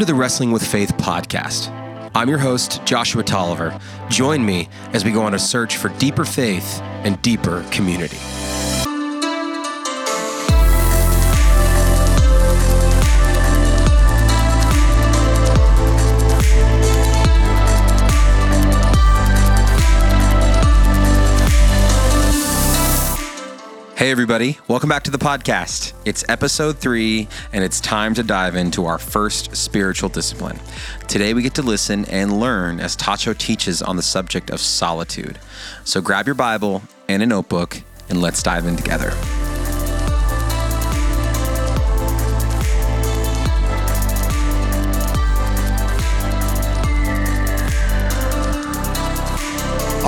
to the Wrestling with Faith podcast. I'm your host, Joshua Tolliver. Join me as we go on a search for deeper faith and deeper community. Hey, everybody, welcome back to the podcast. It's episode three, and it's time to dive into our first spiritual discipline. Today, we get to listen and learn as Tacho teaches on the subject of solitude. So grab your Bible and a notebook, and let's dive in together.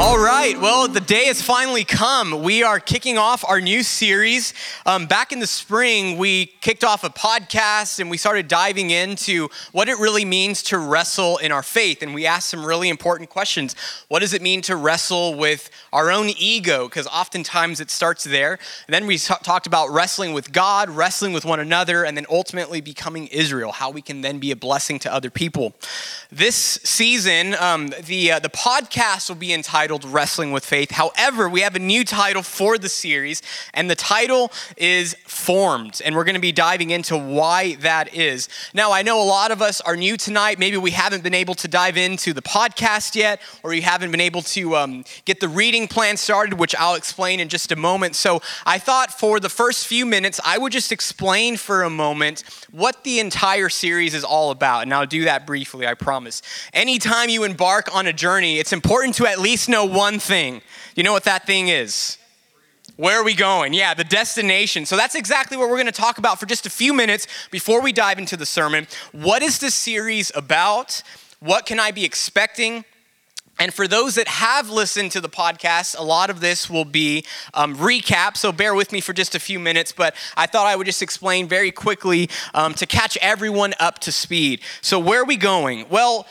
All right, well, the day has finally come. We are kicking off our new series. Um, back in the spring, we kicked off a podcast and we started diving into what it really means to wrestle in our faith. And we asked some really important questions. What does it mean to wrestle with our own ego? Because oftentimes it starts there. And then we t- talked about wrestling with God, wrestling with one another, and then ultimately becoming Israel, how we can then be a blessing to other people. This season, um, the, uh, the podcast will be entitled titled Wrestling with Faith. However, we have a new title for the series, and the title is Formed. And we're going to be diving into why that is. Now, I know a lot of us are new tonight. Maybe we haven't been able to dive into the podcast yet, or you haven't been able to um, get the reading plan started, which I'll explain in just a moment. So I thought for the first few minutes, I would just explain for a moment what the entire series is all about. And I'll do that briefly, I promise. Anytime you embark on a journey, it's important to at least know one thing. You know what that thing is? Where are we going? Yeah, the destination. So that's exactly what we're going to talk about for just a few minutes before we dive into the sermon. What is this series about? What can I be expecting? And for those that have listened to the podcast, a lot of this will be um, recap, so bear with me for just a few minutes. But I thought I would just explain very quickly um, to catch everyone up to speed. So, where are we going? Well,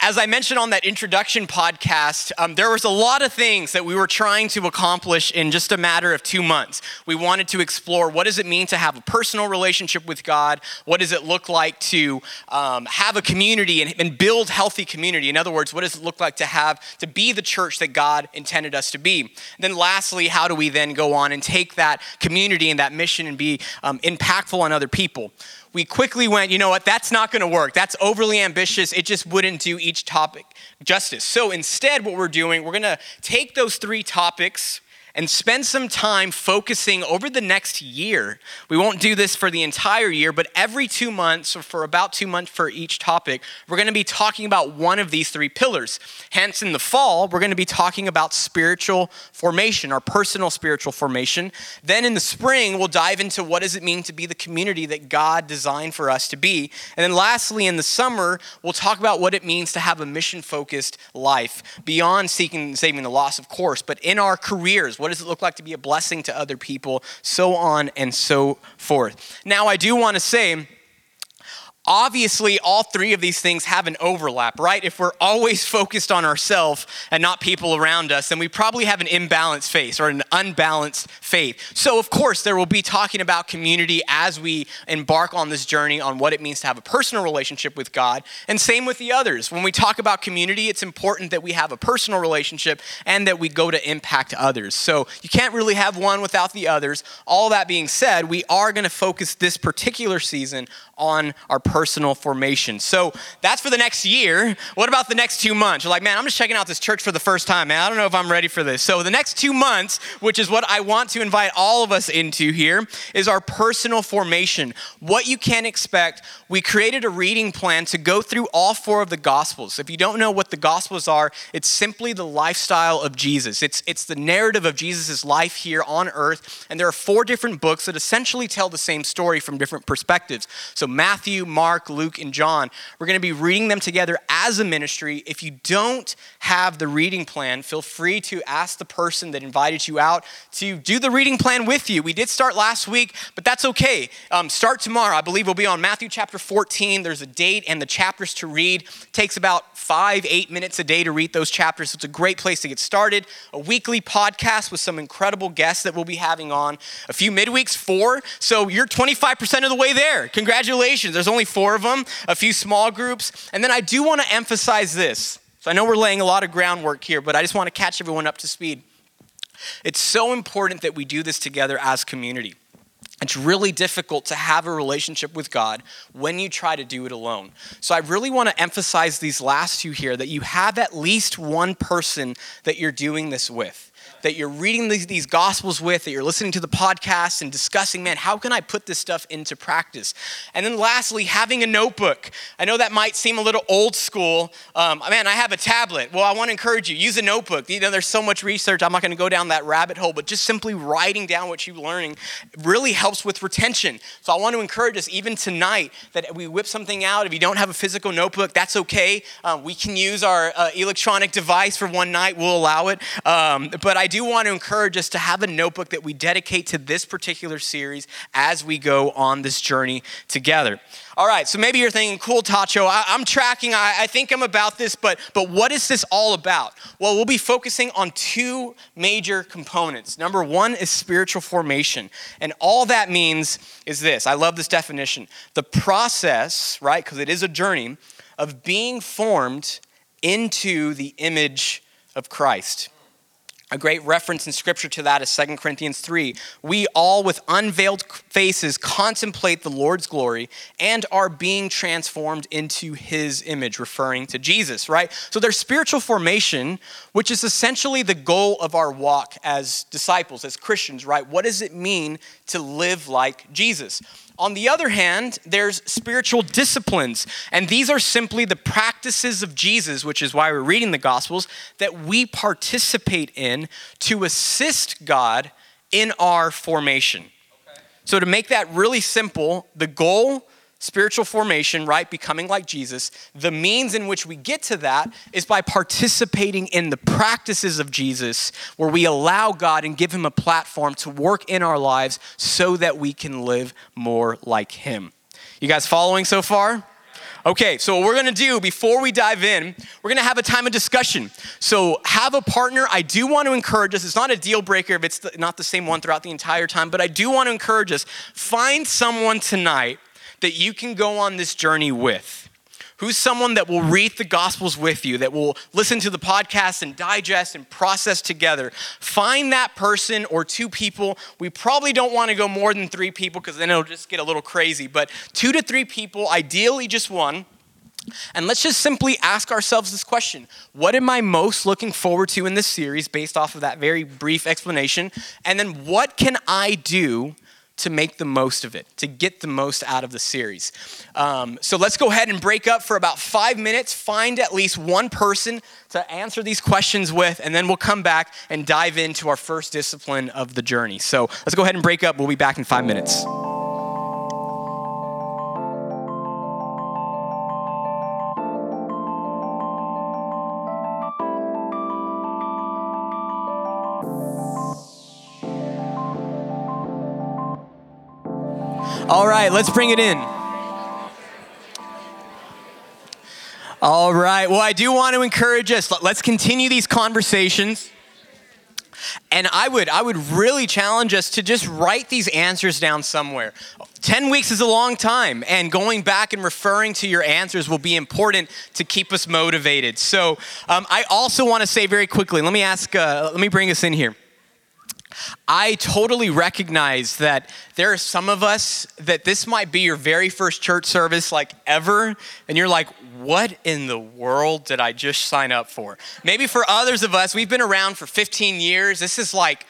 as I mentioned on that introduction podcast, um, there was a lot of things that we were trying to accomplish in just a matter of two months. We wanted to explore what does it mean to have a personal relationship with God? What does it look like to um, have a community and, and build healthy community? In other words, what does it look like to have to be the church that God intended us to be? And then, lastly, how do we then go on and take that community and that mission and be um, impactful on other people? We quickly went, you know what, that's not going to work. That's overly ambitious. It just wouldn't do each topic justice. So instead, what we're doing, we're going to take those three topics and spend some time focusing over the next year. We won't do this for the entire year, but every two months, or for about two months for each topic, we're going to be talking about one of these three pillars. Hence, in the fall, we're going to be talking about spiritual formation, our personal spiritual formation. Then in the spring, we'll dive into what does it mean to be the community that God designed for us to be. And then lastly, in the summer, we'll talk about what it means to have a mission focused life beyond seeking and saving the lost, of course, but in our careers. What what does it look like to be a blessing to other people? So on and so forth. Now, I do want to say, obviously all three of these things have an overlap, right? If we're always focused on ourselves and not people around us, then we probably have an imbalanced faith or an unbalanced faith. So, of course, there will be talking about community as we embark on this journey on what it means to have a personal relationship with God. And same with the others. When we talk about community, it's important that we have a personal relationship and that we go to impact others. So, you can't really have one without the others. All that being said, we are going to focus this particular season on our personal formation. So that's for the next year. What about the next two months? You're like, man, I'm just checking out this church for the first time, man. I don't know if I'm ready for this. So the next two months, which is what I want to invite all of us into here, is our personal formation. What you can expect. We created a reading plan to go through all four of the Gospels. If you don't know what the Gospels are, it's simply the lifestyle of Jesus. It's, it's the narrative of Jesus' life here on earth. And there are four different books that essentially tell the same story from different perspectives. So Matthew, Mark, Luke, and John. We're going to be reading them together as a ministry. If you don't have the reading plan, feel free to ask the person that invited you out to do the reading plan with you. We did start last week, but that's okay. Um, start tomorrow. I believe we'll be on Matthew chapter 14. There's a date and the chapters to read. It takes about five, eight minutes a day to read those chapters. So it's a great place to get started. A weekly podcast with some incredible guests that we'll be having on. A few midweeks, four. So you're 25% of the way there. Congratulations. There's only four of them, a few small groups. And then I do want to emphasize this. So I know we're laying a lot of groundwork here, but I just want to catch everyone up to speed. It's so important that we do this together as community. It's really difficult to have a relationship with God when you try to do it alone. So I really want to emphasize these last two here that you have at least one person that you're doing this with that you're reading these, these gospels with, that you're listening to the podcast and discussing, man, how can I put this stuff into practice? And then lastly, having a notebook. I know that might seem a little old school. Um, man, I have a tablet. Well, I want to encourage you, use a notebook. You know, there's so much research. I'm not going to go down that rabbit hole, but just simply writing down what you're learning really helps with retention. So I want to encourage us, even tonight, that we whip something out. If you don't have a physical notebook, that's okay. Um, we can use our uh, electronic device for one night. We'll allow it. Um, but I do want to encourage us to have a notebook that we dedicate to this particular series as we go on this journey together. All right, so maybe you're thinking, cool, Tacho, I, am tracking, I, I think I'm about this, but, but what is this all about? Well, we'll be focusing on two major components. Number one is spiritual formation. And all that means is this I love this definition the process, right, because it is a journey, of being formed into the image of Christ. A great reference in scripture to that is 2 Corinthians 3. We all, with unveiled faces, contemplate the Lord's glory and are being transformed into his image, referring to Jesus, right? So there's spiritual formation, which is essentially the goal of our walk as disciples, as Christians, right? What does it mean to live like Jesus? On the other hand, there's spiritual disciplines, and these are simply the practices of Jesus, which is why we're reading the Gospels, that we participate in to assist God in our formation. Okay. So, to make that really simple, the goal spiritual formation, right? Becoming like Jesus. The means in which we get to that is by participating in the practices of Jesus, where we allow God and give Him a platform to work in our lives so that we can live more like Him. You guys following so far? Okay, so what we're gonna do before we dive in, we're gonna have a time of discussion. So, have a partner. I do want to encourage us, it's not a deal breaker if it's not the same one throughout the entire time, but I do want to encourage us find someone tonight that you can go on this journey with? Who's someone that will read the Gospels with you, that will listen to the podcast and digest and process together? Find that person or two people. We probably don't want to go more than three people because then it'll just get a little crazy, but two to three people, ideally just one. And let's just simply ask ourselves this question What am I most looking forward to in this series based off of that very brief explanation? And then what can I do to make the most of it, to get the most out of the series. Um, so let's go ahead and break up for about five minutes, find at least one person to answer these questions with, and then we'll come back and dive into our first discipline of the journey. So let's go ahead and break up. We'll be back in five minutes. All right, let's bring it in. All right. Well, I do want to encourage us. Let's continue these conversations. And I would I would really challenge us to just write these answers down somewhere. 10 weeks is a long time and going back and referring to your answers will be important to keep us motivated. So, um, I also want to say very quickly, let me ask uh, let me bring us in here. I totally recognize that there are some of us that this might be your very first church service, like ever, and you're like, what in the world did I just sign up for? Maybe for others of us, we've been around for 15 years. This is like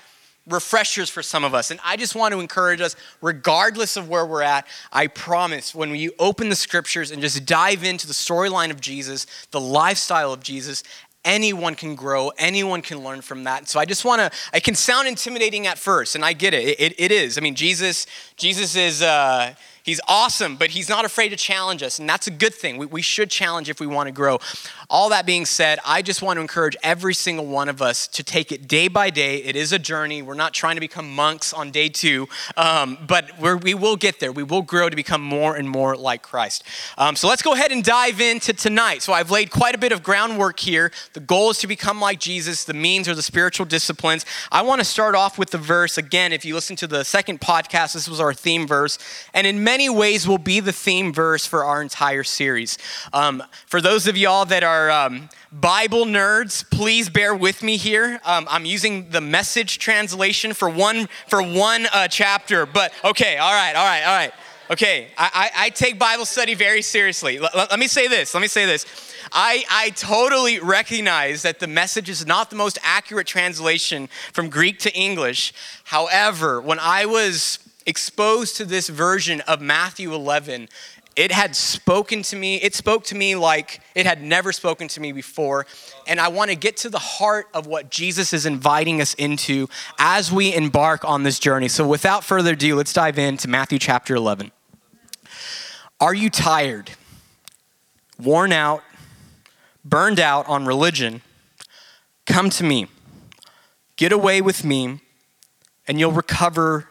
refreshers for some of us. And I just want to encourage us, regardless of where we're at, I promise when you open the scriptures and just dive into the storyline of Jesus, the lifestyle of Jesus, anyone can grow, anyone can learn from that. So I just want to, it can sound intimidating at first, and I get it. It, it is. I mean, Jesus, Jesus is, uh, He's awesome, but he's not afraid to challenge us, and that's a good thing. We, we should challenge if we want to grow. All that being said, I just want to encourage every single one of us to take it day by day. It is a journey. We're not trying to become monks on day two, um, but we will get there. We will grow to become more and more like Christ. Um, so let's go ahead and dive into tonight. So I've laid quite a bit of groundwork here. The goal is to become like Jesus, the means are the spiritual disciplines. I want to start off with the verse again. If you listen to the second podcast, this was our theme verse. And in many many ways will be the theme verse for our entire series. Um, for those of y'all that are um, Bible nerds, please bear with me here. Um, I'm using the message translation for one for one uh, chapter, but okay, all right, all right, all right. Okay, I, I, I take Bible study very seriously. L- let me say this. Let me say this. I, I totally recognize that the message is not the most accurate translation from Greek to English. However, when I was exposed to this version of Matthew 11, it had spoken to me. It spoke to me like it had never spoken to me before. And I want to get to the heart of what Jesus is inviting us into as we embark on this journey. So, without further ado, let's dive into Matthew chapter 11. Are you tired, worn out, burned out on religion? Come to me. Get away with me, and you'll recover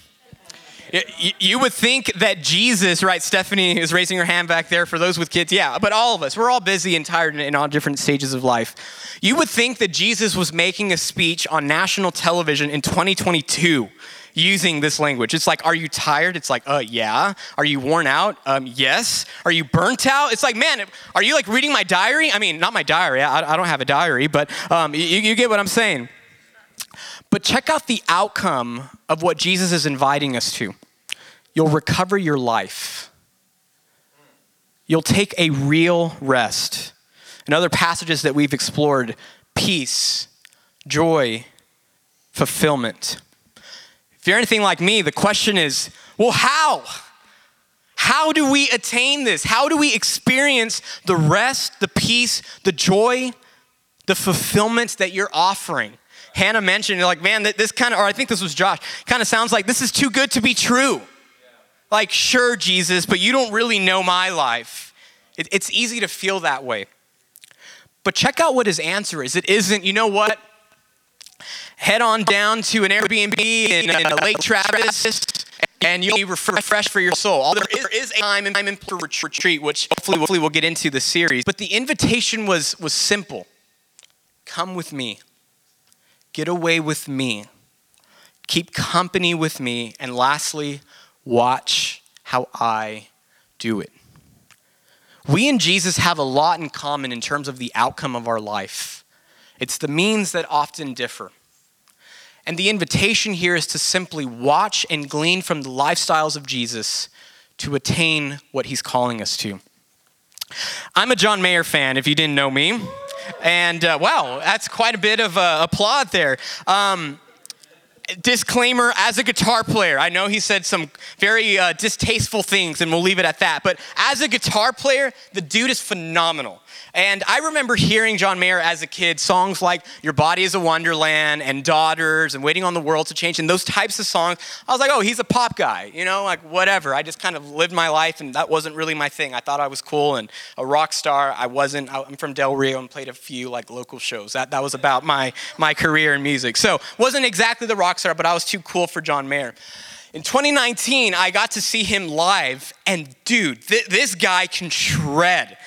You would think that Jesus, right? Stephanie is raising her hand back there for those with kids. Yeah, but all of us, we're all busy and tired in all different stages of life. You would think that Jesus was making a speech on national television in 2022 using this language. It's like, are you tired? It's like, uh, yeah. Are you worn out? Um, yes. Are you burnt out? It's like, man, are you like reading my diary? I mean, not my diary. I, I don't have a diary, but um, you, you get what I'm saying. But check out the outcome of what Jesus is inviting us to. You'll recover your life. You'll take a real rest. In other passages that we've explored, peace, joy, fulfillment. If you're anything like me, the question is well, how? How do we attain this? How do we experience the rest, the peace, the joy, the fulfillment that you're offering? Hannah mentioned, like, man, this kind of, or I think this was Josh, kind of sounds like this is too good to be true. Like, sure, Jesus, but you don't really know my life. It, it's easy to feel that way. But check out what his answer is. It isn't, you know what? Head on down to an Airbnb in, in Lake Travis and you'll be refreshed for your soul. All There is, there is a time and time in retreat, which hopefully, hopefully we'll get into the series. But the invitation was, was simple come with me. Get away with me. Keep company with me. And lastly, watch how I do it. We and Jesus have a lot in common in terms of the outcome of our life. It's the means that often differ. And the invitation here is to simply watch and glean from the lifestyles of Jesus to attain what he's calling us to. I'm a John Mayer fan, if you didn't know me. And uh, wow, that's quite a bit of uh, applaud there. Um, disclaimer as a guitar player, I know he said some very uh, distasteful things, and we'll leave it at that. But as a guitar player, the dude is phenomenal. And I remember hearing John Mayer as a kid, songs like Your Body is a Wonderland and Daughters and Waiting on the World to Change and those types of songs. I was like, oh, he's a pop guy, you know, like whatever. I just kind of lived my life and that wasn't really my thing. I thought I was cool and a rock star. I wasn't. I'm from Del Rio and played a few like local shows. That, that was about my, my career in music. So wasn't exactly the rock star, but I was too cool for John Mayer. In 2019, I got to see him live, and dude, th- this guy can shred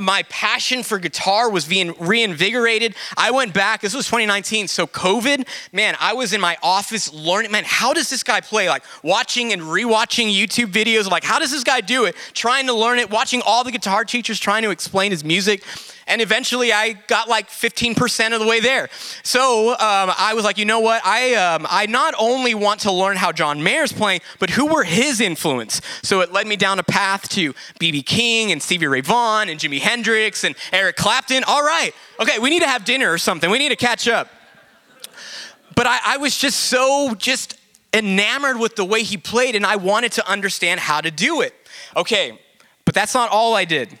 my passion for guitar was being reinvigorated. I went back, this was 2019, so COVID, man, I was in my office learning, man, how does this guy play? Like watching and rewatching YouTube videos, like, how does this guy do it? Trying to learn it, watching all the guitar teachers trying to explain his music. And eventually I got like 15% of the way there. So um, I was like, you know what? I, um, I not only want to learn how John Mayer's playing, but who were his influence? So it led me down a path to B.B. King and Stevie Ray Vaughan and Jimi Hendrix and Eric Clapton. All right, okay, we need to have dinner or something. We need to catch up. But I, I was just so just enamored with the way he played, and I wanted to understand how to do it. Okay, but that's not all I did.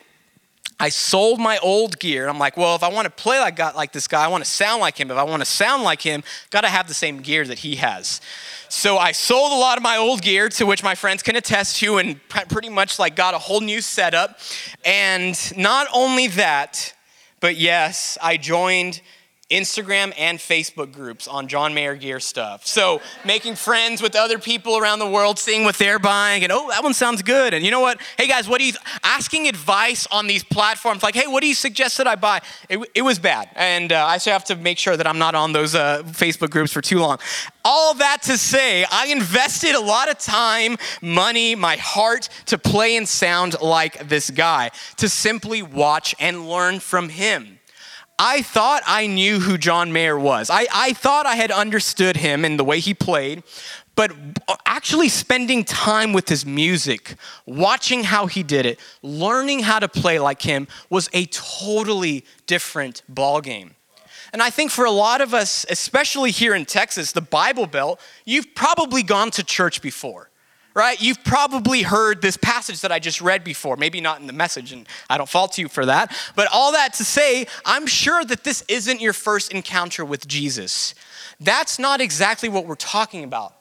I sold my old gear. I'm like, well, if I want to play like, like this guy, I want to sound like him. If I want to sound like him, got to have the same gear that he has. So I sold a lot of my old gear, to which my friends can attest to, and pretty much like got a whole new setup. And not only that, but yes, I joined Instagram and Facebook groups on John Mayer gear stuff. So making friends with other people around the world, seeing what they're buying, and oh, that one sounds good. And you know what? Hey guys, what do you asking advice on these platforms? Like, hey, what do you suggest that I buy? It, it was bad, and uh, I still have to make sure that I'm not on those uh, Facebook groups for too long. All that to say, I invested a lot of time, money, my heart to play and sound like this guy, to simply watch and learn from him. I thought I knew who John Mayer was. I, I thought I had understood him and the way he played, but actually spending time with his music, watching how he did it, learning how to play like him was a totally different ballgame. And I think for a lot of us, especially here in Texas, the Bible Belt, you've probably gone to church before right? You've probably heard this passage that I just read before, maybe not in the message, and I don't fault you for that. But all that to say, I'm sure that this isn't your first encounter with Jesus. That's not exactly what we're talking about.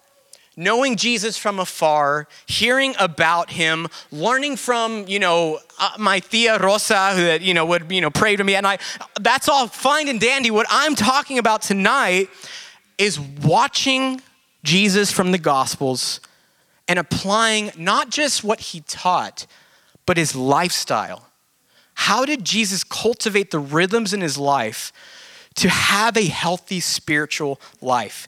Knowing Jesus from afar, hearing about him, learning from, you know, uh, my Tia Rosa, who you know, would, you know, pray to me, and I, that's all fine and dandy. What I'm talking about tonight is watching Jesus from the Gospels and applying not just what he taught, but his lifestyle. How did Jesus cultivate the rhythms in his life to have a healthy spiritual life?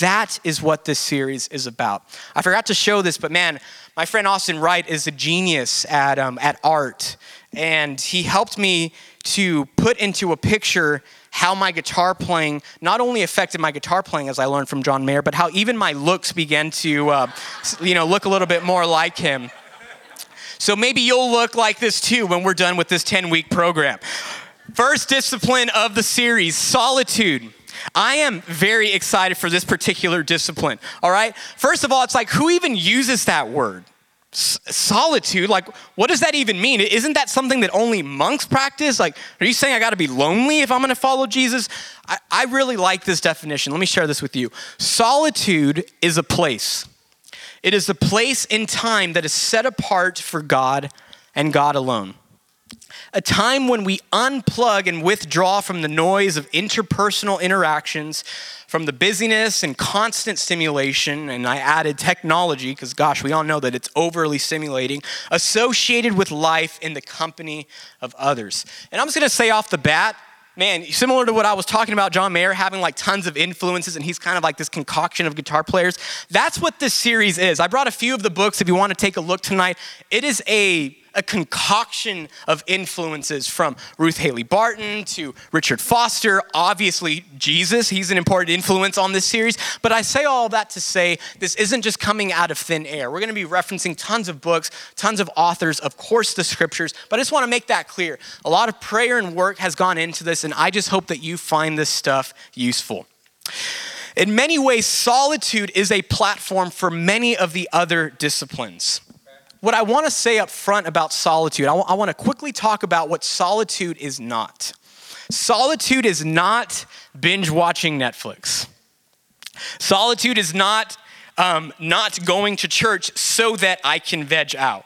That is what this series is about. I forgot to show this, but man, my friend Austin Wright is a genius at, um, at art, and he helped me to put into a picture how my guitar playing not only affected my guitar playing as I learned from John Mayer, but how even my looks began to, uh, you know, look a little bit more like him. So maybe you'll look like this too when we're done with this 10 week program. First discipline of the series solitude. I am very excited for this particular discipline. All right. First of all, it's like, who even uses that word? Solitude like what does that even mean? Isn't that something that only monks practice? Like are you saying i got to be lonely if i'm going to follow jesus? I, I really like this definition. Let me share this with you. Solitude is a place. It is a place in time that is set apart for god and god alone a time when we unplug and withdraw from the noise of interpersonal interactions from the busyness and constant stimulation, and I added technology, because gosh, we all know that it's overly stimulating, associated with life in the company of others. And I'm just gonna say off the bat, man, similar to what I was talking about, John Mayer having like tons of influences, and he's kind of like this concoction of guitar players. That's what this series is. I brought a few of the books if you want to take a look tonight. It is a a concoction of influences from Ruth Haley Barton to Richard Foster, obviously Jesus, he's an important influence on this series. But I say all that to say this isn't just coming out of thin air. We're going to be referencing tons of books, tons of authors, of course, the scriptures. But I just want to make that clear. A lot of prayer and work has gone into this, and I just hope that you find this stuff useful. In many ways, solitude is a platform for many of the other disciplines what I want to say up front about solitude, I, w- I want to quickly talk about what solitude is not. Solitude is not binge watching Netflix. Solitude is not um, not going to church so that I can veg out.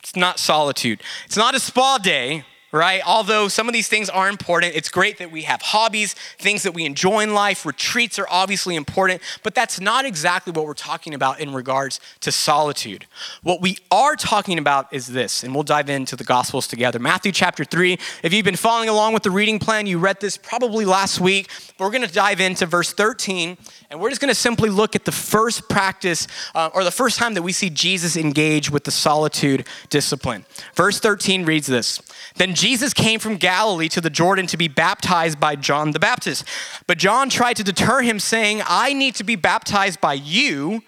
It's not solitude. It's not a spa day right? Although some of these things are important, it's great that we have hobbies, things that we enjoy in life. Retreats are obviously important, but that's not exactly what we're talking about in regards to solitude. What we are talking about is this, and we'll dive into the Gospels together. Matthew chapter 3. If you've been following along with the reading plan, you read this probably last week, but we're going to dive into verse 13, and we're just going to simply look at the first practice uh, or the first time that we see Jesus engage with the solitude discipline. Verse 13 reads this Then Jesus came from Galilee to the Jordan to be baptized by John the Baptist. But John tried to deter him, saying, I need to be baptized by you,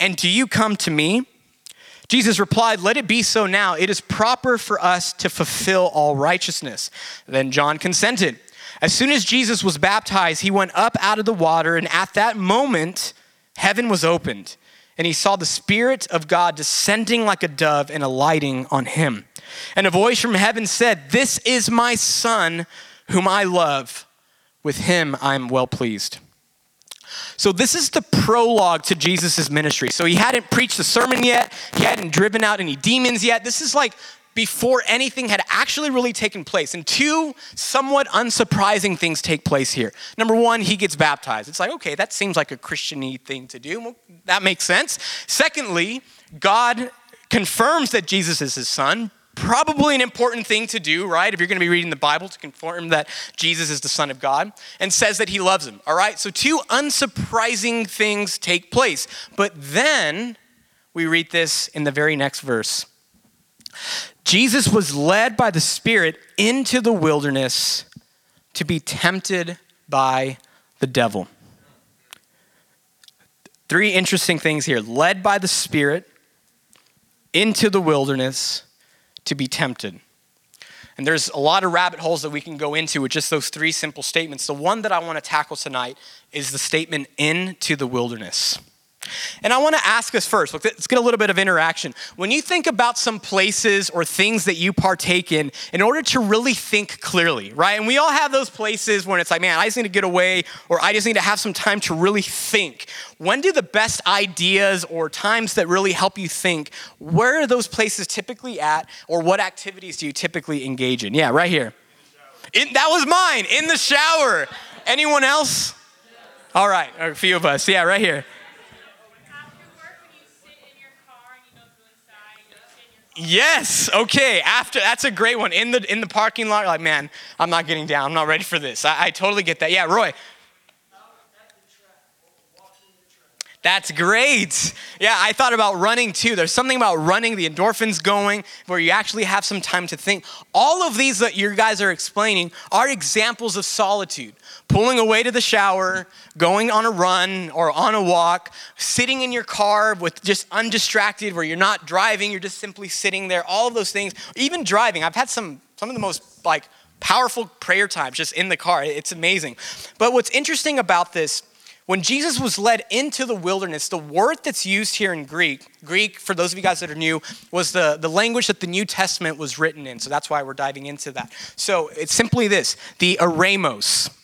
and do you come to me? Jesus replied, Let it be so now. It is proper for us to fulfill all righteousness. Then John consented. As soon as Jesus was baptized, he went up out of the water, and at that moment, heaven was opened, and he saw the Spirit of God descending like a dove and alighting on him. And a voice from heaven said, This is my son whom I love. With him I am well pleased. So, this is the prologue to Jesus' ministry. So, he hadn't preached a sermon yet, he hadn't driven out any demons yet. This is like before anything had actually really taken place. And two somewhat unsurprising things take place here. Number one, he gets baptized. It's like, okay, that seems like a Christiany thing to do. Well, that makes sense. Secondly, God confirms that Jesus is his son. Probably an important thing to do, right? If you're going to be reading the Bible to confirm that Jesus is the Son of God and says that he loves him, all right? So, two unsurprising things take place. But then we read this in the very next verse. Jesus was led by the Spirit into the wilderness to be tempted by the devil. Three interesting things here led by the Spirit into the wilderness to be tempted. And there's a lot of rabbit holes that we can go into with just those three simple statements. The one that I want to tackle tonight is the statement into the wilderness. And I want to ask us first, let's get a little bit of interaction. When you think about some places or things that you partake in, in order to really think clearly, right? And we all have those places when it's like, man, I just need to get away, or I just need to have some time to really think. When do the best ideas or times that really help you think, where are those places typically at, or what activities do you typically engage in? Yeah, right here. In, that was mine, in the shower. Anyone else? All right, a few of us. Yeah, right here. Yes. Okay. After that's a great one. In the in the parking lot, like, man, I'm not getting down. I'm not ready for this. I, I totally get that. Yeah, Roy. That's great. Yeah, I thought about running too. There's something about running, the endorphins going, where you actually have some time to think. All of these that you guys are explaining are examples of solitude. Pulling away to the shower, going on a run or on a walk, sitting in your car with just undistracted, where you're not driving, you're just simply sitting there. All of those things. Even driving. I've had some some of the most like powerful prayer times just in the car. It's amazing. But what's interesting about this when Jesus was led into the wilderness, the word that's used here in Greek, Greek, for those of you guys that are new, was the, the language that the New Testament was written in. So that's why we're diving into that. So it's simply this the eremos.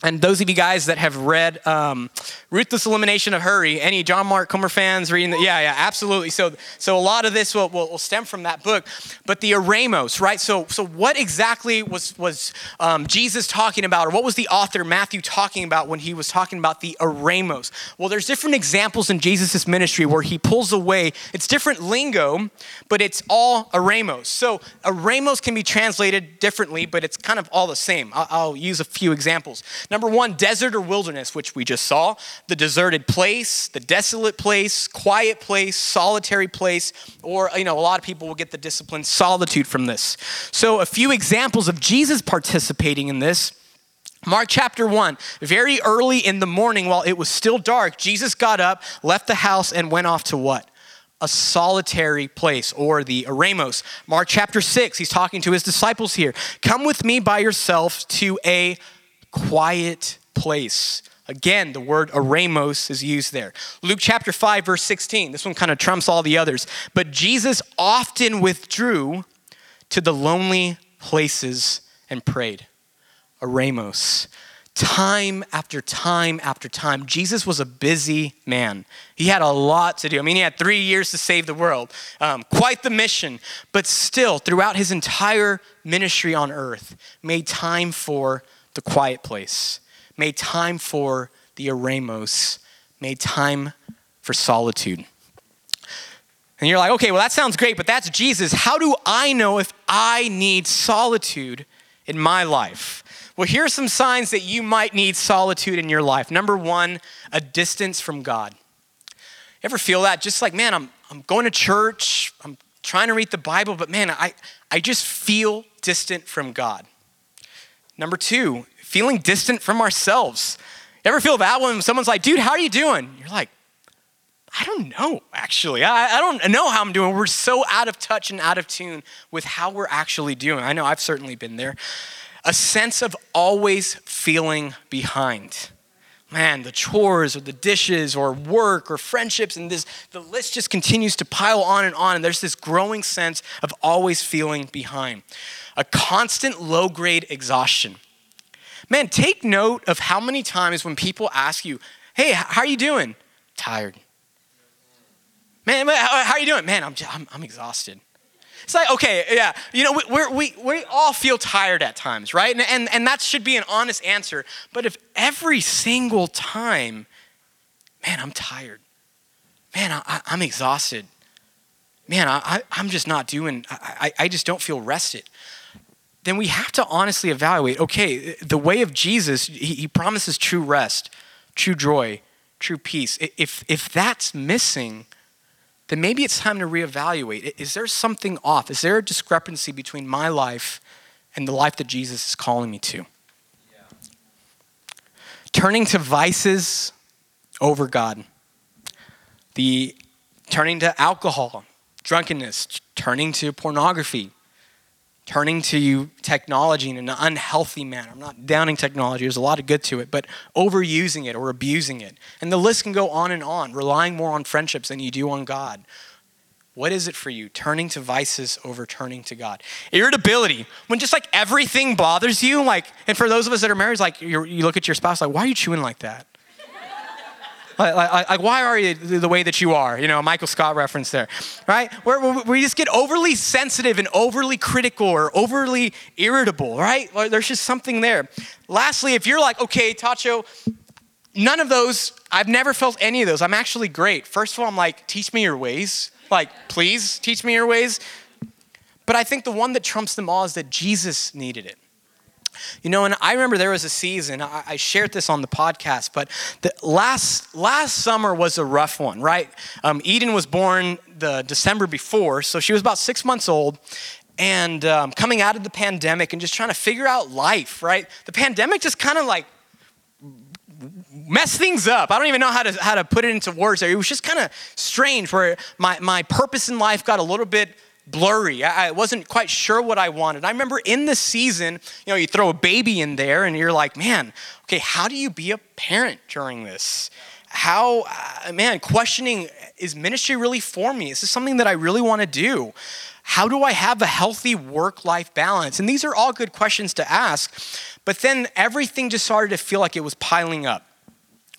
And those of you guys that have read um, Ruthless Elimination of Hurry, any John Mark Comer fans reading that? Yeah, yeah, absolutely. So, so a lot of this will, will, will, stem from that book. But the eremos, right? So, so what exactly was, was um, Jesus talking about, or what was the author Matthew talking about when he was talking about the eremos? Well, there's different examples in Jesus' ministry where he pulls away. It's different lingo, but it's all eremos. So eremos can be translated differently, but it's kind of all the same. I'll, I'll use a few examples. Number one, desert or wilderness, which we just saw. The deserted place, the desolate place, quiet place, solitary place, or, you know, a lot of people will get the discipline solitude from this. So, a few examples of Jesus participating in this. Mark chapter 1, very early in the morning while it was still dark, Jesus got up, left the house, and went off to what? a solitary place or the eremos. Mark chapter 6, he's talking to his disciples here. Come with me by yourself to a quiet place. Again, the word eremos is used there. Luke chapter 5, verse 16. This one kind of trumps all the others. But Jesus often withdrew to the lonely places and prayed. Eremos. Time after time after time. Jesus was a busy man. He had a lot to do. I mean, he had three years to save the world, um, quite the mission. But still, throughout his entire ministry on earth, made time for the quiet place, made time for the eremos, made time for solitude. And you're like, okay, well, that sounds great, but that's Jesus. How do I know if I need solitude in my life? Well, here are some signs that you might need solitude in your life. Number one, a distance from God. Ever feel that? Just like, man, I'm, I'm going to church, I'm trying to read the Bible, but man, I, I just feel distant from God. Number two, feeling distant from ourselves. You ever feel that when someone's like, dude, how are you doing? You're like, I don't know, actually. I, I don't know how I'm doing. We're so out of touch and out of tune with how we're actually doing. I know I've certainly been there. A sense of always feeling behind. man, the chores or the dishes or work or friendships, and this the list just continues to pile on and on. And there's this growing sense of always feeling behind. A constant low grade exhaustion. Man, take note of how many times when people ask you, hey, how are you doing? Tired. Man, how are you doing? Man, I'm, I'm, I'm exhausted. It's like, okay, yeah, you know, we we, we all feel tired at times, right? And, and, and that should be an honest answer. But if every single time, man, I'm tired, man, I, am exhausted, man, I, I'm just not doing, I, I just don't feel rested, then we have to honestly evaluate okay, the way of Jesus, he, he promises true rest, true joy, true peace. If, if that's missing, then maybe it's time to reevaluate. Is there something off? Is there a discrepancy between my life and the life that Jesus is calling me to? Yeah. Turning to vices over God. The turning to alcohol, drunkenness, turning to pornography, turning to technology in an unhealthy manner. I'm not downing technology, there's a lot of good to it, but overusing it or abusing it. And the list can go on and on, relying more on friendships than you do on God. What is it for you? Turning to vices over turning to God. Irritability, when just like everything bothers you, like, and for those of us that are married, like you look at your spouse, like, why are you chewing like that? Like, like, why are you the way that you are? You know, Michael Scott reference there, right? Where we just get overly sensitive and overly critical or overly irritable, right? There's just something there. Lastly, if you're like, okay, Tacho, none of those, I've never felt any of those. I'm actually great. First of all, I'm like, teach me your ways. Like, please teach me your ways. But I think the one that trumps them all is that Jesus needed it. You know, and I remember there was a season, I, I shared this on the podcast, but the last, last summer was a rough one, right? Um, Eden was born the December before, so she was about six months old and um, coming out of the pandemic and just trying to figure out life, right? The pandemic just kind of like messed things up. I don't even know how to, how to put it into words there. It was just kind of strange where my, my purpose in life got a little bit blurry. I, wasn't quite sure what I wanted. I remember in the season, you know, you throw a baby in there and you're like, man, okay, how do you be a parent during this? How, uh, man, questioning, is ministry really for me? Is this something that I really want to do? How do I have a healthy work life balance? And these are all good questions to ask. But then everything just started to feel like it was piling up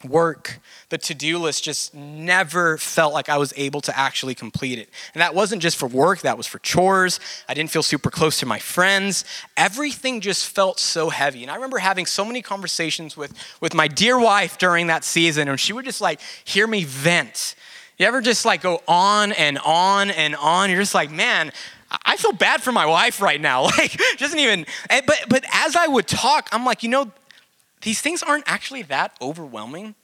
work, the to do list just never felt like I was able to actually complete it. And that wasn't just for work, that was for chores. I didn't feel super close to my friends. Everything just felt so heavy. And I remember having so many conversations with, with my dear wife during that season, and she would just like hear me vent. You ever just like go on and on and on? You're just like, man, I feel bad for my wife right now. Like, doesn't even, eh, but, but as I would talk, I'm like, you know, these things aren't actually that overwhelming,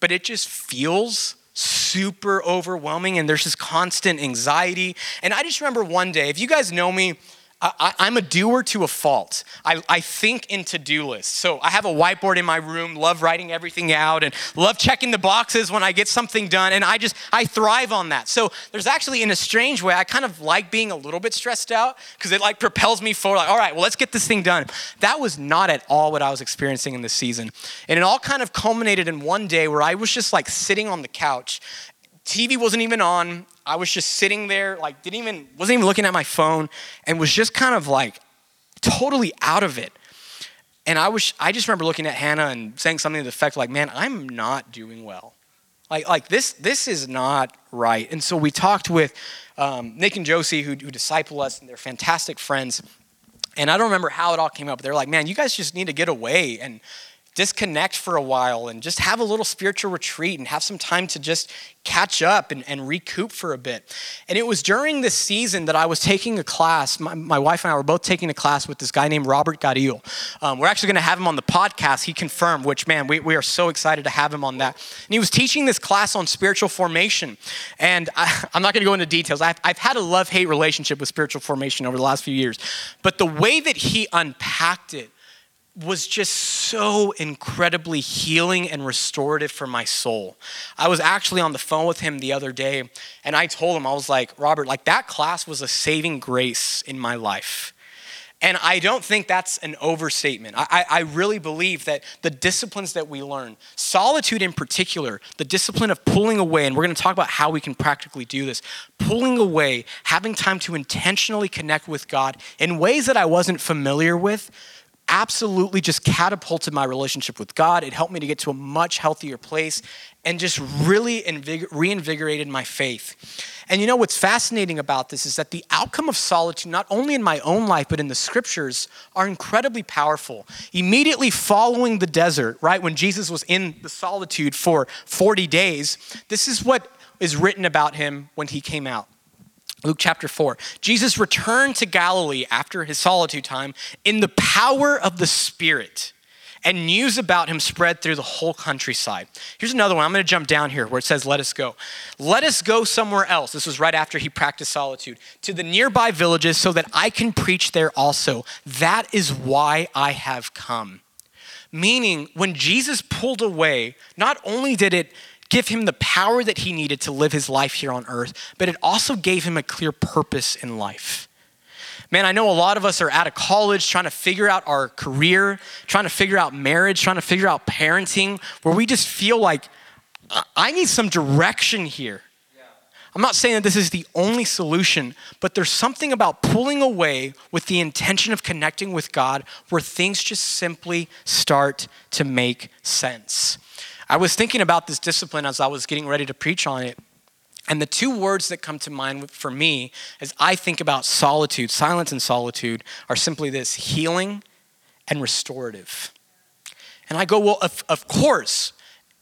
but it just feels super overwhelming and there's this constant anxiety. And I just remember one day, if you guys know me, I, am a doer to a fault. I, I think in to do lists. So I have a whiteboard in my room, love writing everything out, and love checking the boxes when I get something done. And I just, I thrive on that. So there's actually, in a strange way, I kind of like being a little bit stressed out because it like propels me forward. Like, all right, well, let's get this thing done. That was not at all what I was experiencing in this season. And it all kind of culminated in one day where I was just like sitting on the couch TV wasn't even on. I was just sitting there, like, didn't even, wasn't even looking at my phone, and was just kind of like totally out of it. And I was, I just remember looking at Hannah and saying something to the effect like, man, I'm not doing well. Like, like this, this is not right. And so we talked with um, Nick and Josie, who, who disciple us, and they're fantastic friends. And I don't remember how it all came up. They're like, man, you guys just need to get away and disconnect for a while and just have a little spiritual retreat and have some time to just catch up and, and recoup for a bit. And it was during this season that I was taking a class. My, my wife and I were both taking a class with this guy named Robert Garil. Um, we're actually going to have him on the podcast. He confirmed, which, man, we, we are so excited to have him on that. And he was teaching this class on spiritual formation. And I, am not going to go into details. I've, I've had a love hate relationship with spiritual formation over the last few years. But the way that he unpacked it, was just so incredibly healing and restorative for my soul. I was actually on the phone with him the other day and I told him, I was like, Robert, like that class was a saving grace in my life. And I don't think that's an overstatement. I, I, really believe that the disciplines that we learn, solitude in particular, the discipline of pulling away, and we're going to talk about how we can practically do this, pulling away, having time to intentionally connect with God in ways that I wasn't familiar with, absolutely just catapulted my relationship with God. It helped me to get to a much healthier place and just really invig- reinvigorated my faith. And you know what's fascinating about this is that the outcome of solitude, not only in my own life, but in the scriptures, are incredibly powerful. Immediately following the desert, right, when Jesus was in the solitude for 40 days, this is what is written about him when he came out. Luke chapter 4. Jesus returned to Galilee after his solitude time in the power of the Spirit, and news about him spread through the whole countryside. Here's another one. I'm going to jump down here where it says, Let us go. Let us go somewhere else. This was right after he practiced solitude, to the nearby villages so that I can preach there also. That is why I have come. Meaning, when Jesus pulled away, not only did it give him the power that he needed to live his life here on earth, but it also gave him a clear purpose in life. Man, I know a lot of us are out of college trying to figure out our career, trying to figure out marriage, trying to figure out parenting, where we just feel like, I need some direction here. I'm not saying that this is the only solution, but there's something about pulling away with the intention of connecting with God where things just simply start to make sense. I was thinking about this discipline as I was getting ready to preach on it. And the two words that come to mind for me as I think about solitude, silence and solitude, are simply this healing and restorative. And I go, well, of, of course,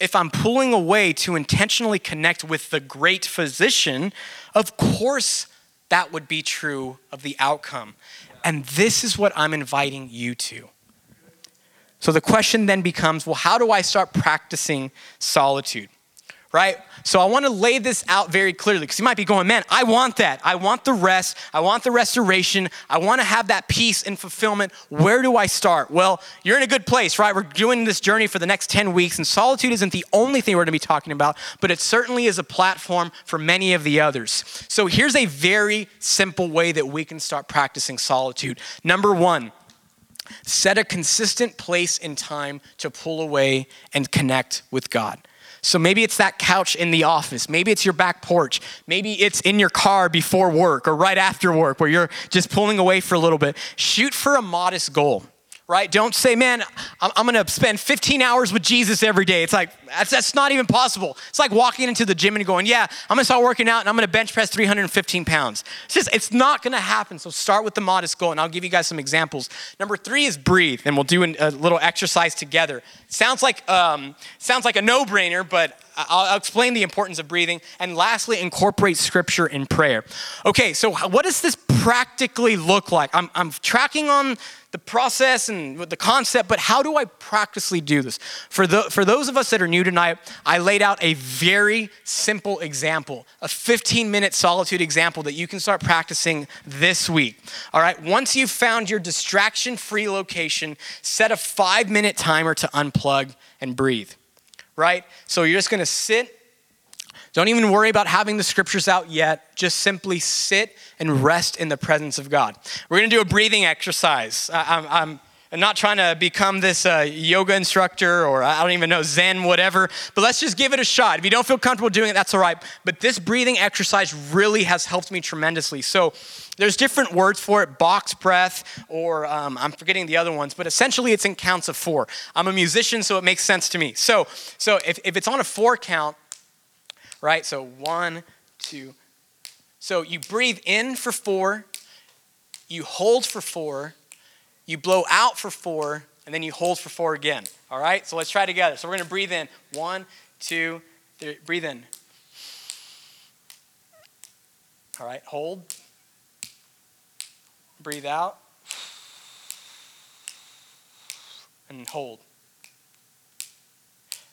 if I'm pulling away to intentionally connect with the great physician, of course that would be true of the outcome. And this is what I'm inviting you to. So the question then becomes well, how do I start practicing solitude? Right? So I want to lay this out very clearly because you might be going, man, I want that. I want the rest. I want the restoration. I want to have that peace and fulfillment. Where do I start? Well, you're in a good place, right? We're doing this journey for the next 10 weeks, and solitude isn't the only thing we're going to be talking about, but it certainly is a platform for many of the others. So here's a very simple way that we can start practicing solitude. Number one, Set a consistent place in time to pull away and connect with God. So maybe it's that couch in the office. Maybe it's your back porch. Maybe it's in your car before work or right after work where you're just pulling away for a little bit. Shoot for a modest goal right? Don't say, man, I'm, I'm gonna spend 15 hours with Jesus every day. It's like, that's, that's not even possible. It's like walking into the gym and going, yeah, I'm gonna start working out and I'm gonna bench press 315 pounds. It's just, it's not gonna happen. So start with the modest goal and I'll give you guys some examples. Number three is breathe and we'll do a little exercise together. Sounds like, um, sounds like a no brainer, but I'll, explain the importance of breathing. And lastly, incorporate scripture in prayer. Okay, so what does this practically look like? I'm, I'm tracking on the process and the concept, but how do I practically do this? For, the, for those of us that are new tonight, I laid out a very simple example, a 15 minute solitude example that you can start practicing this week. All right, once you've found your distraction free location, set a five minute timer to unplug and breathe. Right? So you're just gonna sit don't even worry about having the scriptures out yet. Just simply sit and rest in the presence of God. We're going to do a breathing exercise. I'm, I'm, I'm not trying to become this uh, yoga instructor or I don't even know, Zen, whatever, but let's just give it a shot. If you don't feel comfortable doing it, that's all right. But this breathing exercise really has helped me tremendously. So there's different words for it box breath, or um, I'm forgetting the other ones, but essentially it's in counts of four. I'm a musician, so it makes sense to me. So, so if, if it's on a four count, right? So one, two. So you breathe in for four, you hold for four, you blow out for four, and then you hold for four again. All right? So let's try together. So we're going to breathe in. One, two, three. Breathe in. All right, hold. Breathe out. And hold.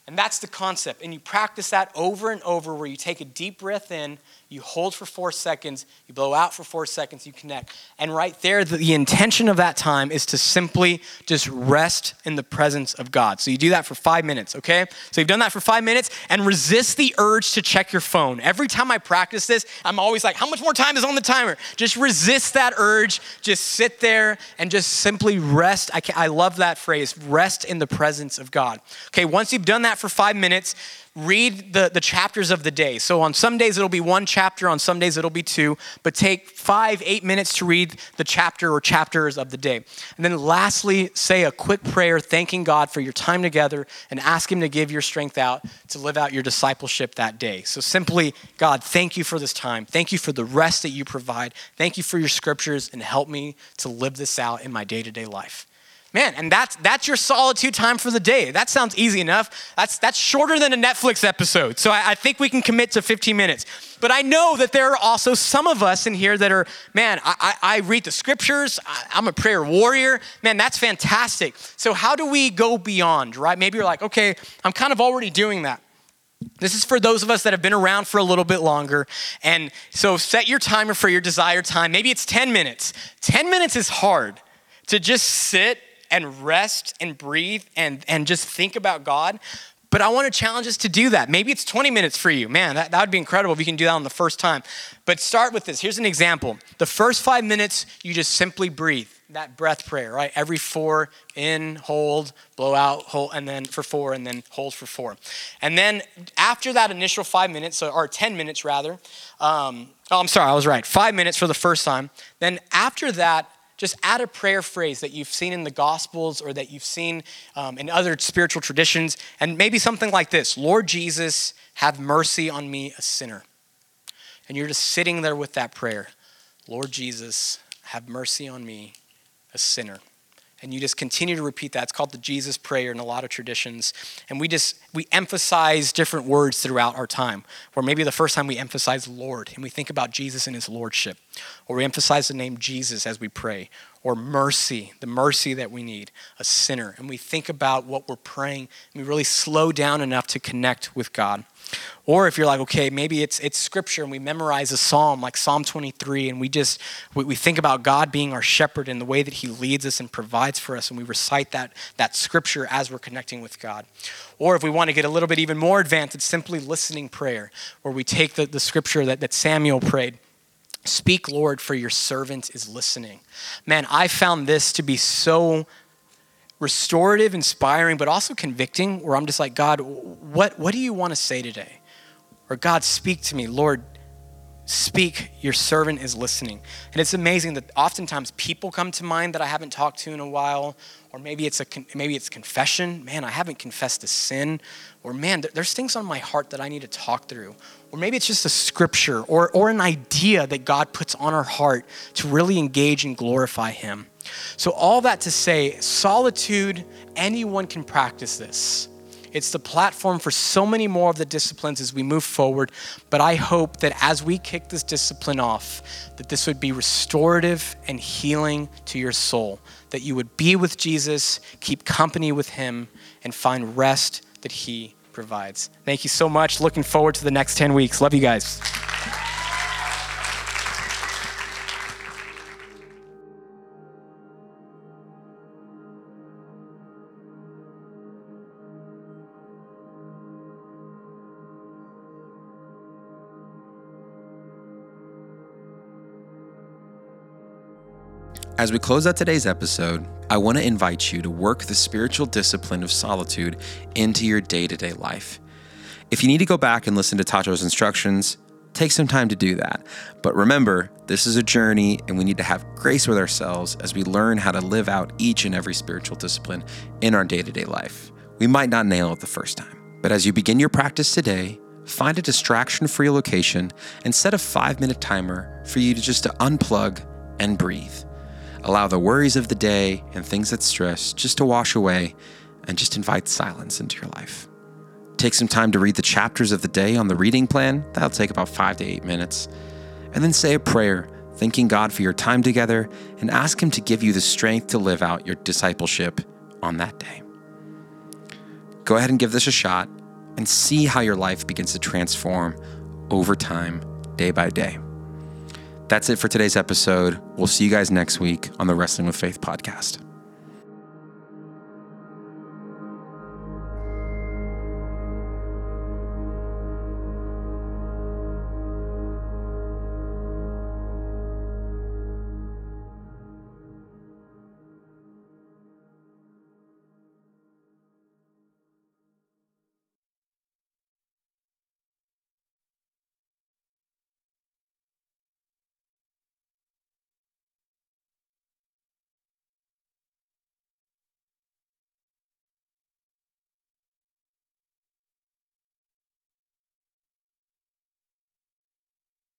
And that's the concept. And you practice that over and over where you take a deep breath in, you hold for four seconds, you blow out for four seconds, you connect. And right there, the, the, intention of that time is to simply just rest in the presence of God. So you do that for five minutes, okay? So you've done that for five minutes and resist the urge to check your phone. Every time I practice this, I'm always like, how much more time is on the timer? Just resist that urge. Just sit there and just simply rest. I, I love that phrase rest in the presence of God. Okay, once you've done that for five minutes, read the, the chapters of the day. So on some days it'll be one chapter, on some days it'll be two, but take five, eight minutes to read the chapter or chapters of the day. And then lastly, say a quick prayer thanking God for your time together and ask Him to give your strength out to live out your discipleship that day. So simply, God, thank you for this time. Thank you for the rest that you provide. Thank you for your scriptures and help me to live this out in my day to day life. Man, and that's that's your solitude time for the day. That sounds easy enough. That's that's shorter than a Netflix episode. So I, I, think we can commit to 15 minutes. But I know that there are also some of us in here that are, man, I, I, I read the scriptures, I, I'm a prayer warrior. Man, that's fantastic. So how do we go beyond, right? Maybe you're like, okay, I'm kind of already doing that. This is for those of us that have been around for a little bit longer. And so set your timer for your desired time. Maybe it's 10 minutes. 10 minutes is hard to just sit and rest and breathe and, and just think about God. But I want to challenge us to do that. Maybe it's 20 minutes for you. Man, that, that would be incredible if you can do that on the first time. But start with this. Here's an example. The first five minutes, you just simply breathe. That breath prayer, right? Every four, in, hold, blow out, hold, and then for four, and then hold for four. And then after that initial five minutes, or 10 minutes rather, um, oh, I'm sorry, I was right. Five minutes for the first time. Then after that, just add a prayer phrase that you've seen in the Gospels or that you've seen um, in other spiritual traditions, and maybe something like this Lord Jesus, have mercy on me, a sinner. And you're just sitting there with that prayer Lord Jesus, have mercy on me, a sinner and you just continue to repeat that. It's called the jesus prayer in a lot of traditions. And we just we emphasize different words throughout our time where maybe the first time we emphasize lord and we think about jesus and his lordship or we emphasize the name jesus as we pray or mercy the mercy that we need a sinner and we think about what we're praying and we really slow down enough to connect with god or if you're like, okay, maybe it's it's scripture and we memorize a psalm like Psalm 23 and we just we, we think about God being our shepherd and the way that he leads us and provides for us and we recite that that scripture as we're connecting with God. Or if we want to get a little bit even more advanced, it's simply listening prayer, where we take the, the scripture that, that Samuel prayed. Speak, Lord, for your servant is listening. Man, I found this to be so restorative, inspiring, but also convicting, where I'm just like, God, what, what do you want to say today? Or God, speak to me. Lord, speak. Your servant is listening. And it's amazing that oftentimes people come to mind that I haven't talked to in a while, or maybe it's a maybe it's confession. Man, I haven't confessed a sin, or man, there's things on my heart that I need to talk through. Or maybe it's just a scripture or, or an idea that God puts on our heart to really engage and glorify Him. So, all that to say, solitude, anyone can practice this. It's the platform for so many more of the disciplines as we move forward. But I hope that as we kick this discipline off, that this would be restorative and healing to your soul, that you would be with Jesus, keep company with him, and find rest that he provides. Thank you so much. Looking forward to the next 10 weeks. Love you guys. As we close out today's episode, I want to invite you to work the spiritual discipline of solitude into your day to day life. If you need to go back and listen to Tacho's instructions, take some time to do that. But remember, this is a journey and we need to have grace with ourselves as we learn how to live out each and every spiritual discipline in our day to day life. We might not nail it the first time, but as you begin your practice today, find a distraction free location and set a five minute timer for you to just to unplug and breathe. Allow the worries of the day and things that stress just to wash away and just invite silence into your life. Take some time to read the chapters of the day on the reading plan. That'll take about five to eight minutes. And then say a prayer, thanking God for your time together and ask Him to give you the strength to live out your discipleship on that day. Go ahead and give this a shot and see how your life begins to transform over time, day by day. That's it for today's episode. We'll see you guys next week on the Wrestling with Faith podcast.